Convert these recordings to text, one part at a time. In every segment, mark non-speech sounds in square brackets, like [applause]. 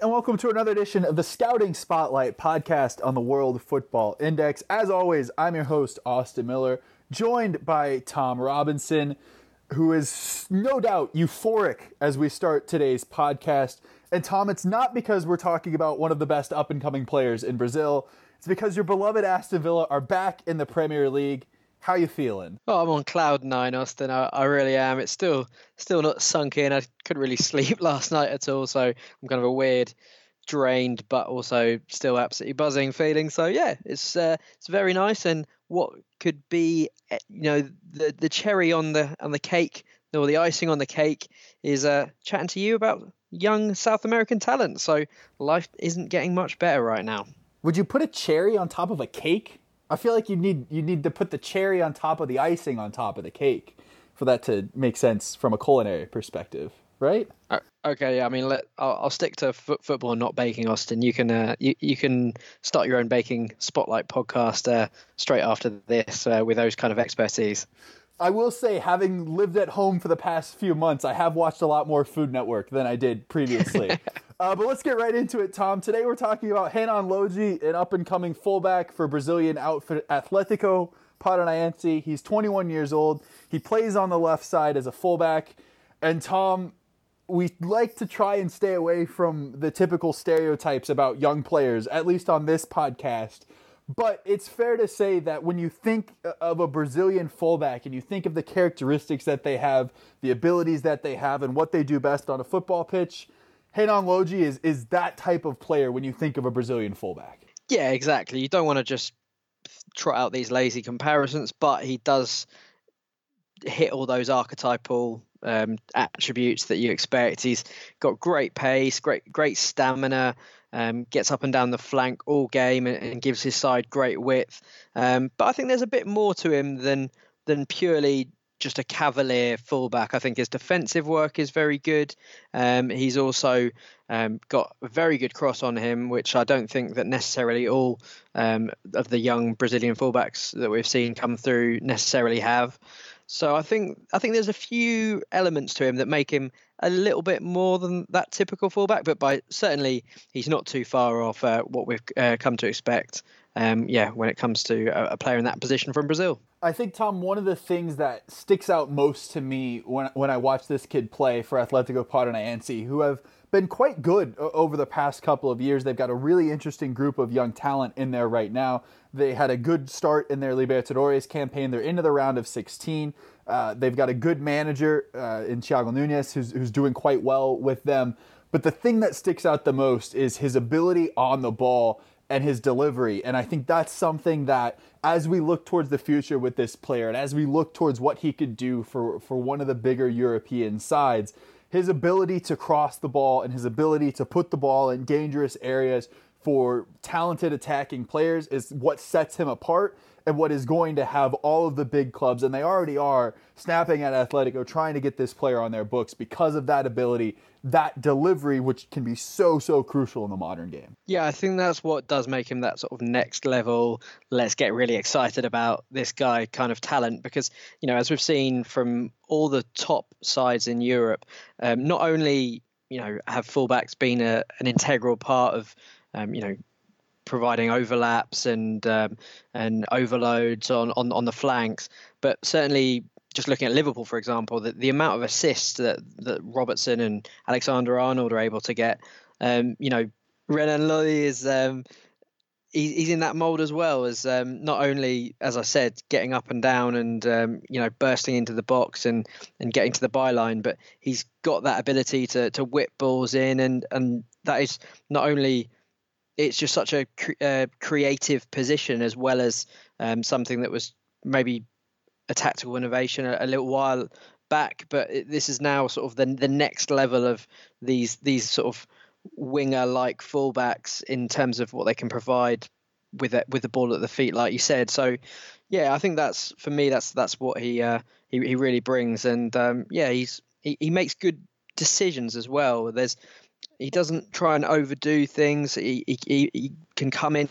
and welcome to another edition of the Scouting Spotlight podcast on the World Football Index. As always, I'm your host, Austin Miller, joined by Tom Robinson, who is no doubt euphoric as we start today's podcast. And Tom, it's not because we're talking about one of the best up and coming players in Brazil, it's because your beloved Aston Villa are back in the Premier League. How you feeling? Oh, I'm on cloud nine, Austin. I, I, really am. It's still still not sunk in. I couldn't really [laughs] sleep last night at all, so I'm kind of a weird, drained, but also still absolutely buzzing feeling. So yeah, it's uh, it's very nice. And what could be, eh, you know, the the cherry on the on the cake or the icing on the cake is uh, chatting to you about young South American talent. So life isn't getting much better right now. Would you put a cherry on top of a cake? I feel like you need you need to put the cherry on top of the icing on top of the cake for that to make sense from a culinary perspective, right? Uh, okay, yeah. I mean, let I'll, I'll stick to f- football and not baking, Austin. You can uh, you you can start your own baking spotlight podcast uh, straight after this uh, with those kind of expertise. I will say, having lived at home for the past few months, I have watched a lot more Food Network than I did previously. [laughs] uh, but let's get right into it, Tom. Today we're talking about Renan Lodi, an up and coming fullback for Brazilian outfit Atletico Paranaense. He's 21 years old. He plays on the left side as a fullback. And Tom, we like to try and stay away from the typical stereotypes about young players, at least on this podcast. But it's fair to say that when you think of a Brazilian fullback and you think of the characteristics that they have, the abilities that they have, and what they do best on a football pitch, Renan Lodi is, is that type of player when you think of a Brazilian fullback. Yeah, exactly. You don't want to just trot out these lazy comparisons, but he does hit all those archetypal um, attributes that you expect. He's got great pace, great great stamina, um, gets up and down the flank all game and, and gives his side great width. Um, but I think there's a bit more to him than than purely just a cavalier fullback. I think his defensive work is very good. Um, he's also um, got a very good cross on him, which I don't think that necessarily all um, of the young Brazilian fullbacks that we've seen come through necessarily have. So I think I think there's a few elements to him that make him a little bit more than that typical fullback, but by certainly he's not too far off uh, what we've uh, come to expect. Um, yeah, when it comes to a, a, player in that position from Brazil. I think Tom, one of the things that sticks out most to me when when I watch this kid play for Atletico Paranaense, who have been quite good over the past couple of years. They've got a really interesting group of young talent in there right now. They had a good start in their Libertadores campaign. They're into the round of 16. Uh, they've got a good manager uh, in Thiago Nunes who's, who's doing quite well with them. But the thing that sticks out the most is his ability on the ball and his delivery. And I think that's something that, as we look towards the future with this player, and as we look towards what he could do for, for one of the bigger European sides, his ability to cross the ball and his ability to put the ball in dangerous areas for talented attacking players is what sets him apart and what is going to have all of the big clubs, and they already are, snapping at Atletico, trying to get this player on their books because of that ability, that delivery, which can be so, so crucial in the modern game. Yeah, I think that's what does make him that sort of next level. Let's get really excited about this guy kind of talent because, you know, as we've seen from all the top sides in Europe, um, not only, you know, have fullbacks been a, an integral part of, um, you know, providing overlaps and um, and overloads on, on on the flanks. But certainly, just looking at Liverpool, for example, the, the amount of assists that that Robertson and Alexander Arnold are able to get, um, you know, Renan Lodi is. Um, he's in that mold as well as um, not only, as I said, getting up and down and um, you know bursting into the box and, and getting to the byline, but he's got that ability to to whip balls in and and that is not only it's just such a cre- uh, creative position as well as um, something that was maybe a tactical innovation a, a little while back, but it, this is now sort of the the next level of these these sort of winger like fullbacks in terms of what they can provide with it with the ball at the feet, like you said. So, yeah, I think that's for me that's that's what he uh, he he really brings, and um, yeah, he's he, he makes good decisions as well. There's he doesn't try and overdo things. He, he, he can come in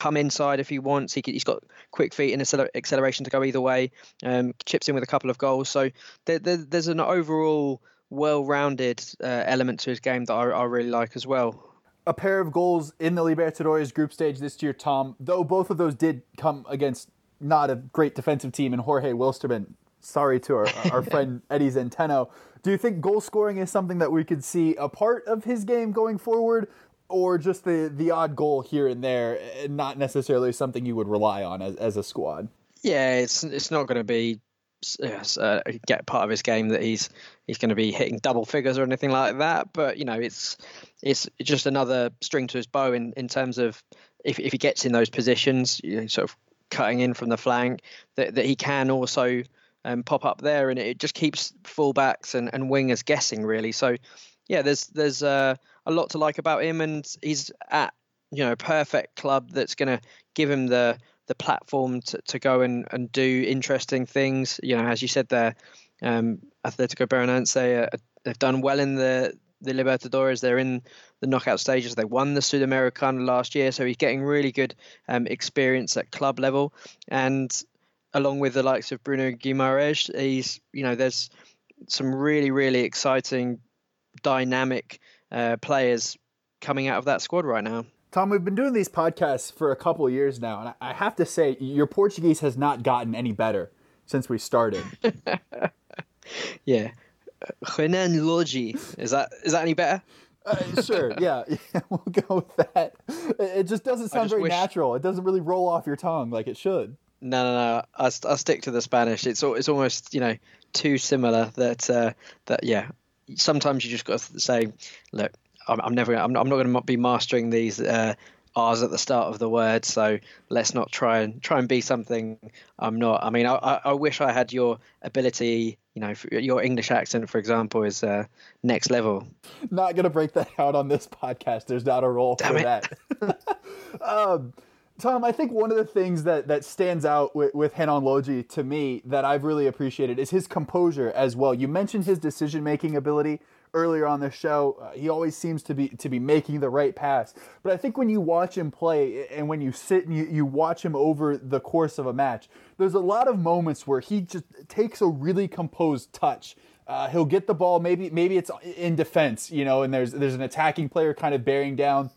come inside if he wants. He has got quick feet and acceleration to go either way. Um, chips in with a couple of goals. So there, there, there's an overall well-rounded uh, element to his game that I, I, really like as well. a pair of goals in the Libertadores group stage this year, Tom, though both of those did come against not a great defensive team in Jorge Wilstermann. Sorry to our, our [laughs] friend Eddie Zenteno. Do you think goal scoring is something that we could see a part of his game going forward, or just the, the odd goal here and there, and not necessarily something you would rely on as, as a squad? Yeah, it's it's not going to be uh, get part of his game that he's he's going to be hitting double figures or anything like that. But you know, it's it's just another string to his bow in, in terms of if, if he gets in those positions, you know, sort of cutting in from the flank, that, that he can also um, pop up there, and it just keeps fullbacks and, and wingers guessing really. So yeah, there's there's uh, a lot to like about him, and he's at you know perfect club that's going to give him the the platform to, to go and, and do interesting things. You know, as you said there, um, Atletico Paranaense uh, they've done well in the the Libertadores. They're in the knockout stages. They won the Sudamericana last year, so he's getting really good um, experience at club level. And along with the likes of Bruno Guimaraes, he's you know there's some really really exciting, dynamic uh, players coming out of that squad right now. Tom, we've been doing these podcasts for a couple years now, and I have to say, your Portuguese has not gotten any better since we started. [laughs] yeah, Renan Logi. Is that is that any better? Uh, sure, [laughs] yeah. yeah, we'll go with that. It just doesn't sound just very wish... natural. It doesn't really roll off your tongue like it should. No, no, no. I, I stick to the Spanish. It's it's almost you know too similar that uh, that yeah. Sometimes you just got to say, look, I'm, I'm never. I'm, I'm not going to be mastering these uh, R's at the start of the word. So let's not try and try and be something I'm not. I mean, I, I, I wish I had your ability. You know, your English accent, for example, is uh, next level. Not going to break that out on this podcast. There's not a role Damn for it. that. [laughs] um, Tom, I think one of the things that, that stands out with, with Lodi to me that I've really appreciated is his composure as well. You mentioned his decision making ability earlier on the show. Uh, he always seems to be to be making the right pass. But I think when you watch him play and when you sit and you, you watch him over the course of a match, there's a lot of moments where he just takes a really composed touch. Uh, he'll get the ball, maybe maybe it's in defense, you know, and there's there's an attacking player kind of bearing down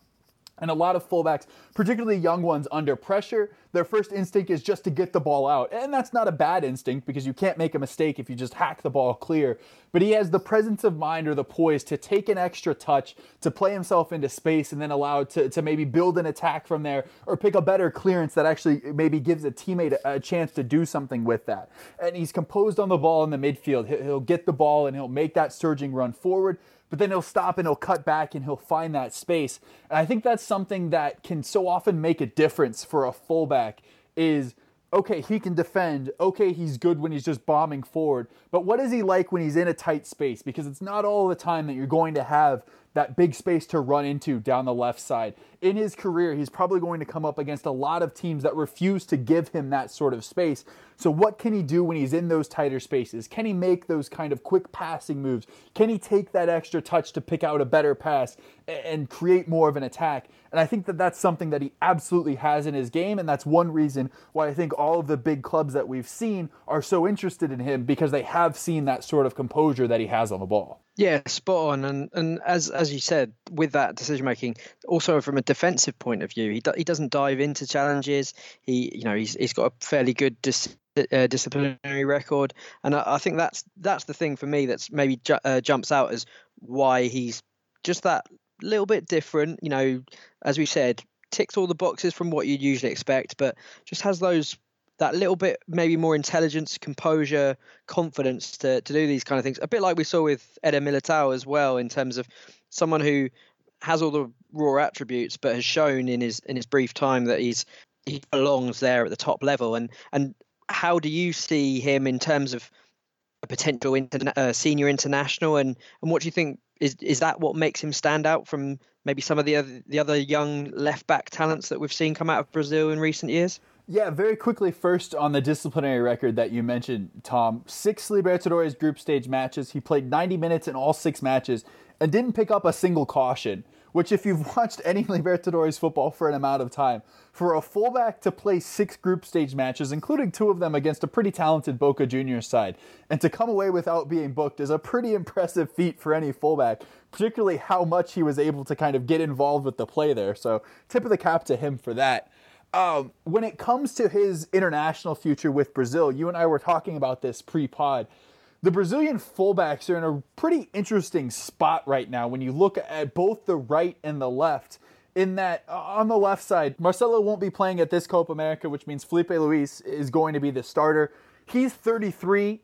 and a lot of fullbacks, particularly young ones, under pressure, their first instinct is just to get the ball out. And that's not a bad instinct because you can't make a mistake if you just hack the ball clear. But he has the presence of mind or the poise to take an extra touch, to play himself into space, and then allow to, to maybe build an attack from there or pick a better clearance that actually maybe gives a teammate a, a chance to do something with that. And he's composed on the ball in the midfield. He'll get the ball and he'll make that surging run forward but then he'll stop and he'll cut back and he'll find that space. And I think that's something that can so often make a difference for a fullback is okay, he can defend. Okay, he's good when he's just bombing forward. But what is he like when he's in a tight space? Because it's not all the time that you're going to have that big space to run into down the left side. In his career, he's probably going to come up against a lot of teams that refuse to give him that sort of space. So, what can he do when he's in those tighter spaces? Can he make those kind of quick passing moves? Can he take that extra touch to pick out a better pass and create more of an attack? And I think that that's something that he absolutely has in his game. And that's one reason why I think all of the big clubs that we've seen are so interested in him because they have seen that sort of composure that he has on the ball. Yeah, spot on. And and as as you said, with that decision making, also from a defensive point of view, he do, he doesn't dive into challenges. He you know he's he's got a fairly good dis, uh, disciplinary record, and I, I, think that's that's the thing for me that's maybe ju- uh, jumps out as why he's just that little bit different. You know, as we said, ticks all the boxes from what you'd usually expect, but just has those that little bit maybe more intelligence, composure, confidence to, to do these kind of things. A bit like we saw with Eder Militao as well, in terms of someone who has all the raw attributes, but has shown in his in his brief time that he's he belongs there at the top level. And and how do you see him in terms of a potential interna- uh, senior international? And and what do you think is is that what makes him stand out from maybe some of the other the other young left back talents that we've seen come out of Brazil in recent years? Yeah, very quickly, first on the disciplinary record that you mentioned, Tom. Six Libertadores group stage matches. He played 90 minutes in all six matches and didn't pick up a single caution, which if you've [laughs] watched any Libertadores football for an amount of time, for a fullback to play six group stage matches, including two of them against a pretty talented Boca Juniors side, and to come away without being booked is a pretty impressive feat for any fullback, particularly how much he was able to kind of get involved with the play there. So tip of the cap to him for that. Um, when it comes to his international future with Brazil, you and I were talking about this pre-pod the Brazilian fullbacks are in a pretty interesting spot right now when you look at both the right and the left. In that, uh, on the left side, Marcelo won't be playing at this Copa America, which means Filipe Luis is going to be the starter. He's 33.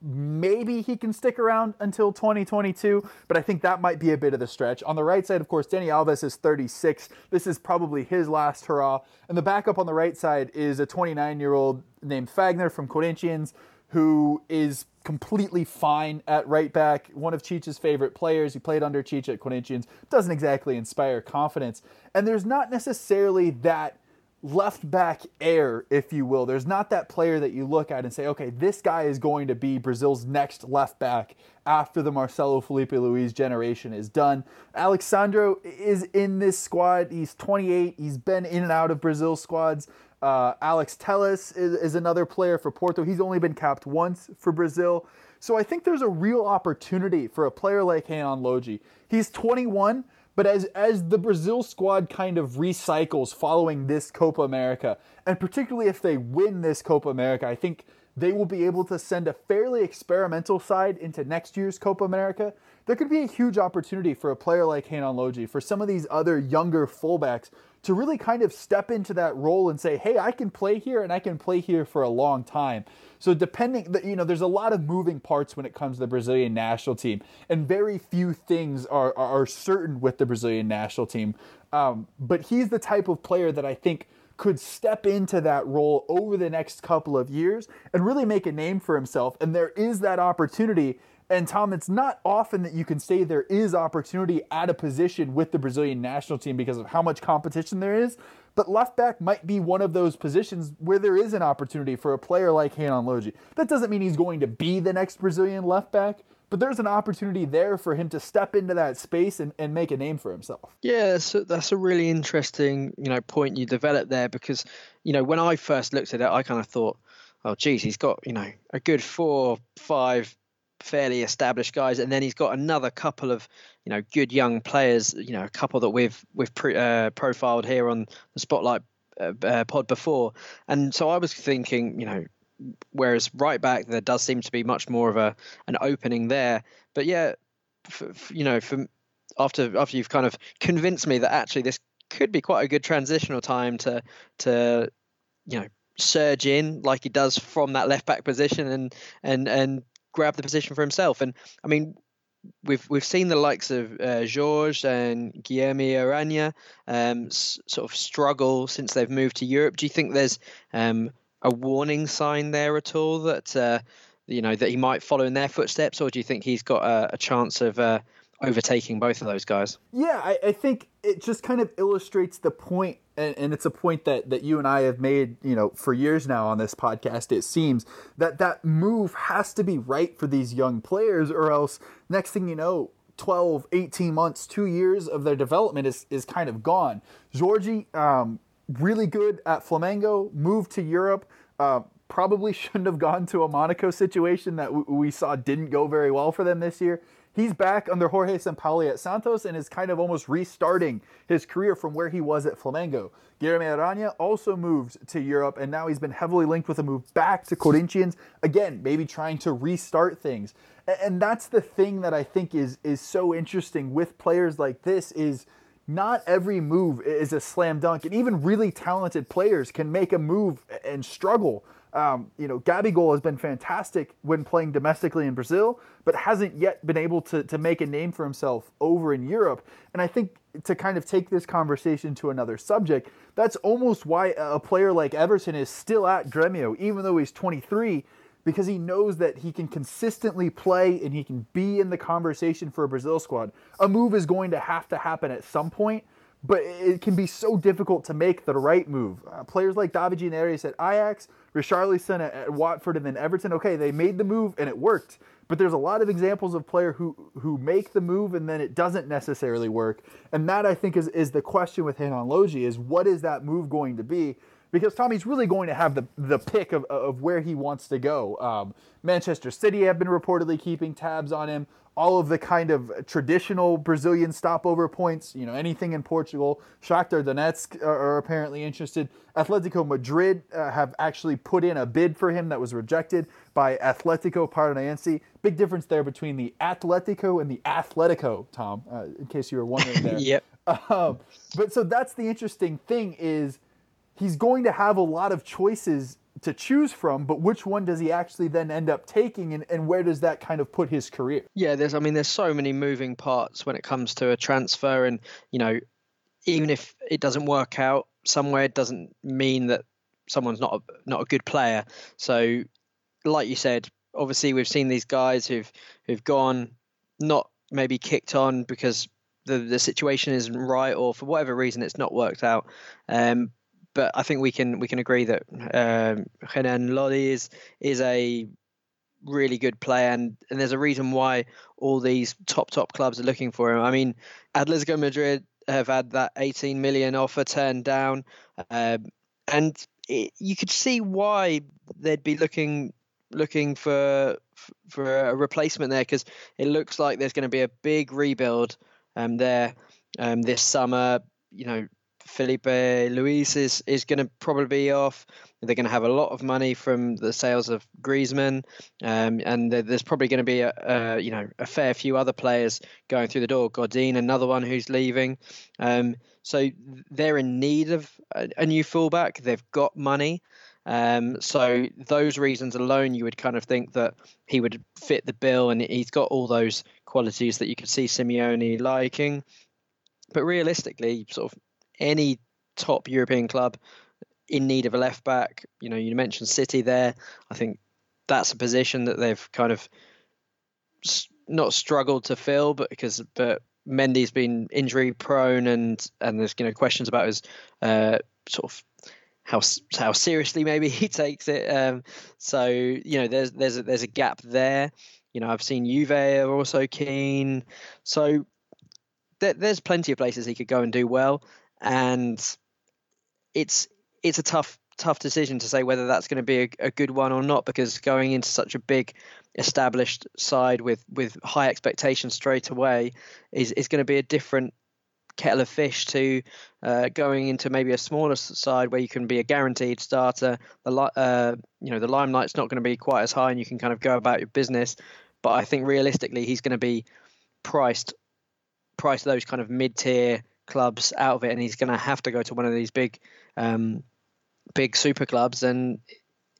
Maybe he can stick around until 2022, but I think that might be a bit of a stretch. On the right side, of course, Dani Alves is 36. This is probably his last hurrah. And the backup on the right side is a 29 year old named Fagner from Corinthians who is completely fine at right back. One of Tite's favorite players. He played under Cheech at Corinthians. Doesn't exactly inspire confidence. And there's not necessarily that left back heir, if you will. There's not that player that you look at and say, okay, this guy is going to be Brazil's next left back after the Marcelo Filipe Luis generation is done. Alex Sandro is in this squad. He's 28. He's been in and out of Brazil squads. Uh, Alex Telles is, is another player for Porto. He's only been capped once for Brazil. So I think there's a real opportunity for a player like Renan Lodi. He's 21, but as as the Brazil squad kind of recycles following this Copa America, and particularly if they win this Copa America, I think they will be able to send a fairly experimental side into next year's Copa America. There could be a huge opportunity for a player like Renan Lodi, for some of these other younger fullbacks to really kind of step into that role and say, hey, I can play here and I can play here for a long time. So depending, you know, there's a lot of moving parts when it comes to the Brazilian national team, and very few things are are certain with the Brazilian national team. Um, but he's the type of player that I think could step into that role over the next couple of years and really make a name for himself. And there is that opportunity and Tom, it's not often that you can say there is opportunity at a position with the Brazilian national team because of how much competition there is. But left back might be one of those positions where there is an opportunity for a player like Renan Lodi. That doesn't mean he's going to be the next Brazilian left back, but there's an opportunity there for him to step into that space and, and make a name for himself. Yeah, so that's a really interesting, you know, point you developed there because, you know, when I first looked at it, I kind of thought, oh, geez, he's got, you know, a good four, five fairly established guys, and then he's got another couple of you know good young players. You know, a couple that we've we've pre, uh, profiled here on the Spotlight uh, uh, pod before, and so I was thinking, you know. Whereas right back there does seem to be much more of a an opening there, but yeah, you know, from after after you've kind of convinced me that actually this could be quite a good transitional time to to you know surge in like he does from that left back position and and and grab the position for himself. And I mean, we've we've seen the likes of uh, Jorge and Guilherme Arana um, s- sort of struggle since they've moved to Europe. Do you think there's um, a warning sign there at all that uh, you know that he might follow in their footsteps, or do you think he's got a, a chance of uh, overtaking both of those guys. Yeah, I, I, think it just kind of illustrates the point, and, and, it's a point that, that you and I have made, you know, for years now on this podcast. It seems that that move has to be right for these young players, or else next thing you know, 12, 18 months, two years of their development is, is kind of gone. Jorge, um, really good at Flamengo, moved to Europe. Uh, probably [laughs] shouldn't have gone to a Monaco situation that we saw didn't go very well for them this year. He's back under Jorge Sampaoli at Santos and is kind of almost restarting his career from where he was at Flamengo. Guilherme Arana also moved to Europe and now he's been heavily linked with a move back to Corinthians. Again, maybe trying to restart things. And that's the thing that I think is is so interesting with players like this is not every move is a slam dunk and even really talented players can make a move and struggle um, you know, Gabigol has been fantastic when playing domestically in Brazil, but hasn't yet been able to, to make a name for himself over in Europe. And I think to kind of take this conversation to another subject, that's almost why a player like Everton is still at Gremio, even though he's 23, because he knows that he can consistently play and he can be in the conversation for a Brazil squad. A move is going to have to happen at some point, but it can be so difficult to make the right move. Uh, players like David Neres at Ajax, Richarlison at, at Watford, and then Everton. Okay, they made the move and it worked. But there's a lot of examples of player who who make the move and then it doesn't necessarily work. And that I think is is the question with Renan Lodi is what is that move going to be? Because Tommy's really going to have the the pick of, of where he wants to go. Um, Manchester City have been reportedly keeping tabs on him all of the kind of traditional Brazilian stopover points, you know, anything in Portugal. Shakhtar Donetsk are, are apparently interested. Atletico Madrid uh, have actually put in a bid for him that was rejected by Atletico Paranaense. Big difference there between the Atletico and the Atletico, Tom, uh, in case you were wondering [laughs] there. yep. Um, but so that's the interesting thing is he's going to have a lot of choices to choose from, but which one does he actually then end up taking, and, and where does that kind of put his career? Yeah, there's I mean there's so many moving parts when it comes to a transfer, and you know even if it doesn't work out somewhere, it doesn't mean that someone's not a, not a good player. So, like you said, obviously we've seen these guys who've who've gone not maybe kicked on because the the situation isn't right or for whatever reason it's not worked out. Um, but I think we can we can agree that um, Renan Lodi is is a really good player, and, and there's a reason why all these top top clubs are looking for him. I mean, Atletico Madrid have had that 18 million offer turned down, um, and it, you could see why they'd be looking looking for for a replacement there because it looks like there's going to be a big rebuild um, there um, this summer. You know, Filipe Luis is, is going to probably be off. They're going to have a lot of money from the sales of Griezmann, um, and there's probably going to be a, a, you know a fair few other players going through the door. Godin, another one who's leaving. Um, so they're in need of a, a new fullback. They've got money. Um, so those reasons alone, you would kind of think that he would fit the bill, and he's got all those qualities that you could see Simeone liking. But realistically, sort of any top European club in need of a left back. You know, you mentioned City there. I think that's a position that they've kind of not struggled to fill, but because but Mendy's been injury prone and and there's you know questions about his uh, sort of how how seriously maybe [laughs] he takes it. Um, so you know there's there's a, there's a gap there. You know I've seen Juve are also keen. So there, there's plenty of places he could go and do well and it's it's a tough tough decision to say whether that's going to be a, a, good one or not because going into such a big established side with with high expectations straight away is is going to be a different kettle of fish to uh, going into maybe a smaller side where you can be a guaranteed starter. The uh, you know the limelight's not going to be quite as high, and you can kind of go about your business. But I think realistically, he's going to be priced priced those kind of mid tier clubs out of it, and he's going to have to go to one of these big, um, big super clubs, and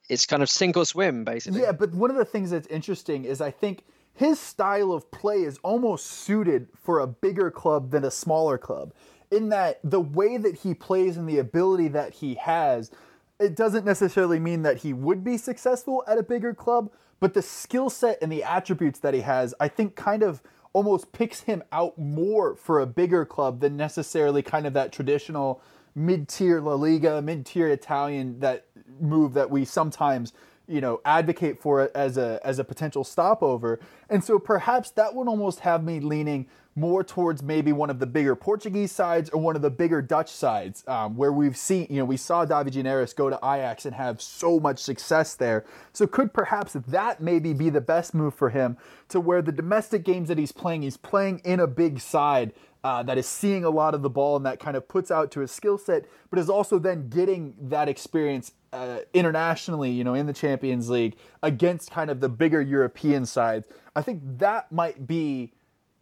it's kind of sink or swim, basically. Yeah, but one of the things that's interesting is I think his style of play is almost suited for a bigger club than a smaller club. In that the way that he plays and the ability that he has, it doesn't necessarily mean that he would be successful at a bigger club, but the skill set and the attributes that he has, I think, kind of almost picks him out more for a bigger club than necessarily kind of that traditional mid-tier La Liga, mid-tier Italian that move that we sometimes you know advocate for as a as a potential stopover. And so perhaps that would almost have me leaning more towards maybe one of the bigger Portuguese sides or one of the bigger Dutch sides, um, where we've seen, you know, we saw David Neres go to Ajax and have so much success there. So could perhaps that maybe be the best move for him to where the domestic games that he's playing, he's playing in a big side uh, that is seeing a lot of the ball and that kind of puts out to his skill set, but is also then getting that experience uh, internationally, you know, in the Champions League against kind of the bigger European sides. I think that might be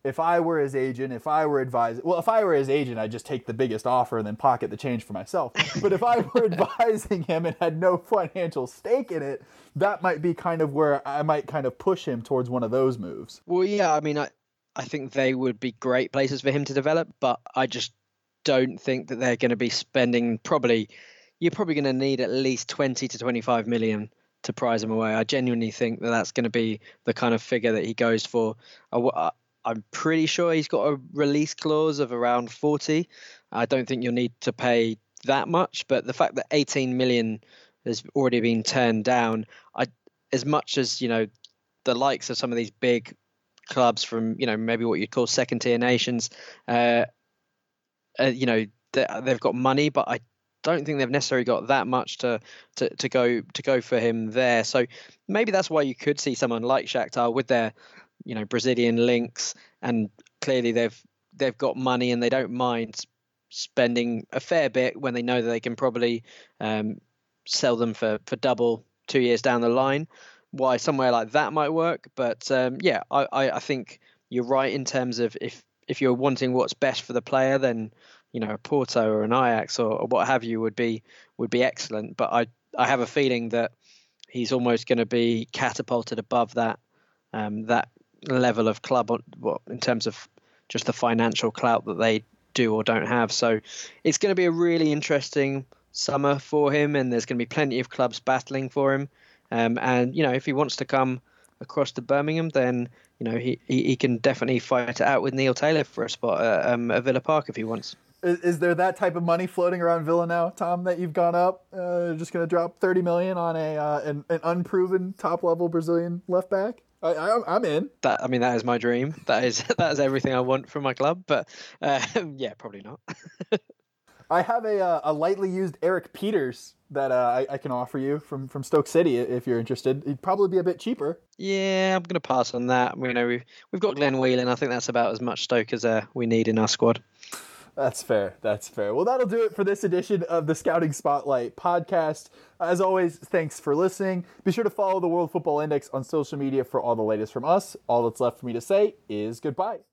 if I were his agent, if I were advising, well, if I were his agent, I'd just take the biggest offer and then pocket the change for myself. [laughs] But if I were advising him and had no financial stake in it, that might be kind of where I might kind of push him towards one of those moves. Well, yeah, I mean, I, I think they would be great places for him to develop, but I just don't think that they're going to be spending probably, you're probably going to need at least 20 to 25 million to prize him away. I genuinely think that that's going to be the kind of figure that he goes for. I, I'm pretty sure he's got a release clause of around 40. I don't think you'll need to pay that much. But the fact that 18 million has already been turned down, I as much as you know the likes of some of these big clubs from you know maybe what you'd call second tier nations, uh, uh, you know they've got money, but I don't think they've necessarily got that much to, to, to go to go for him there. So maybe that's why you could see someone like Shakhtar with their you know Brazilian links, and clearly they've they've got money and they don't mind spending a fair bit when they know that they can probably um, sell them for for double two years down the line. Why somewhere like that might work, but um, yeah, I, I, I think you're right in terms of if if you're wanting what's best for the player, then you know a Porto or an Ajax or, or what have you would be would be excellent. But I I have a feeling that he's almost going to be catapulted above that um, that level of club in terms of just the financial clout that they do or don't have. So it's going to be a really interesting summer for him, and there's going to be plenty of clubs battling for him. Um, and you know, if he wants to come across to Birmingham, then you know he, he, he can definitely fight it out with Neil Taylor for a spot at, um, at Villa Park if he wants. Is, is, there that type of money floating around Villa now, Tom? That you've gone up, uh, just going to drop thirty million on a uh, an, an unproven top level Brazilian left back? I, am in. That I mean, that is my dream. That is [laughs] that is everything I want from my club. But uh, [laughs] yeah, probably not. [laughs] I have a uh, a lightly used Erik Pieters that uh, I, I, can offer you from, from Stoke City if you're interested. It'd probably be a bit cheaper. Yeah, I'm going to pass on that. You know, we've we've got Glenn Whelan. I think that's about as much Stoke as uh, we need in our squad. That's fair. That's fair. Well, that'll do it for this edition of the Scouting Spotlight podcast. As always, thanks for listening. Be sure to follow the World Football Index on social media for all the latest from us. All that's left for me to say is goodbye.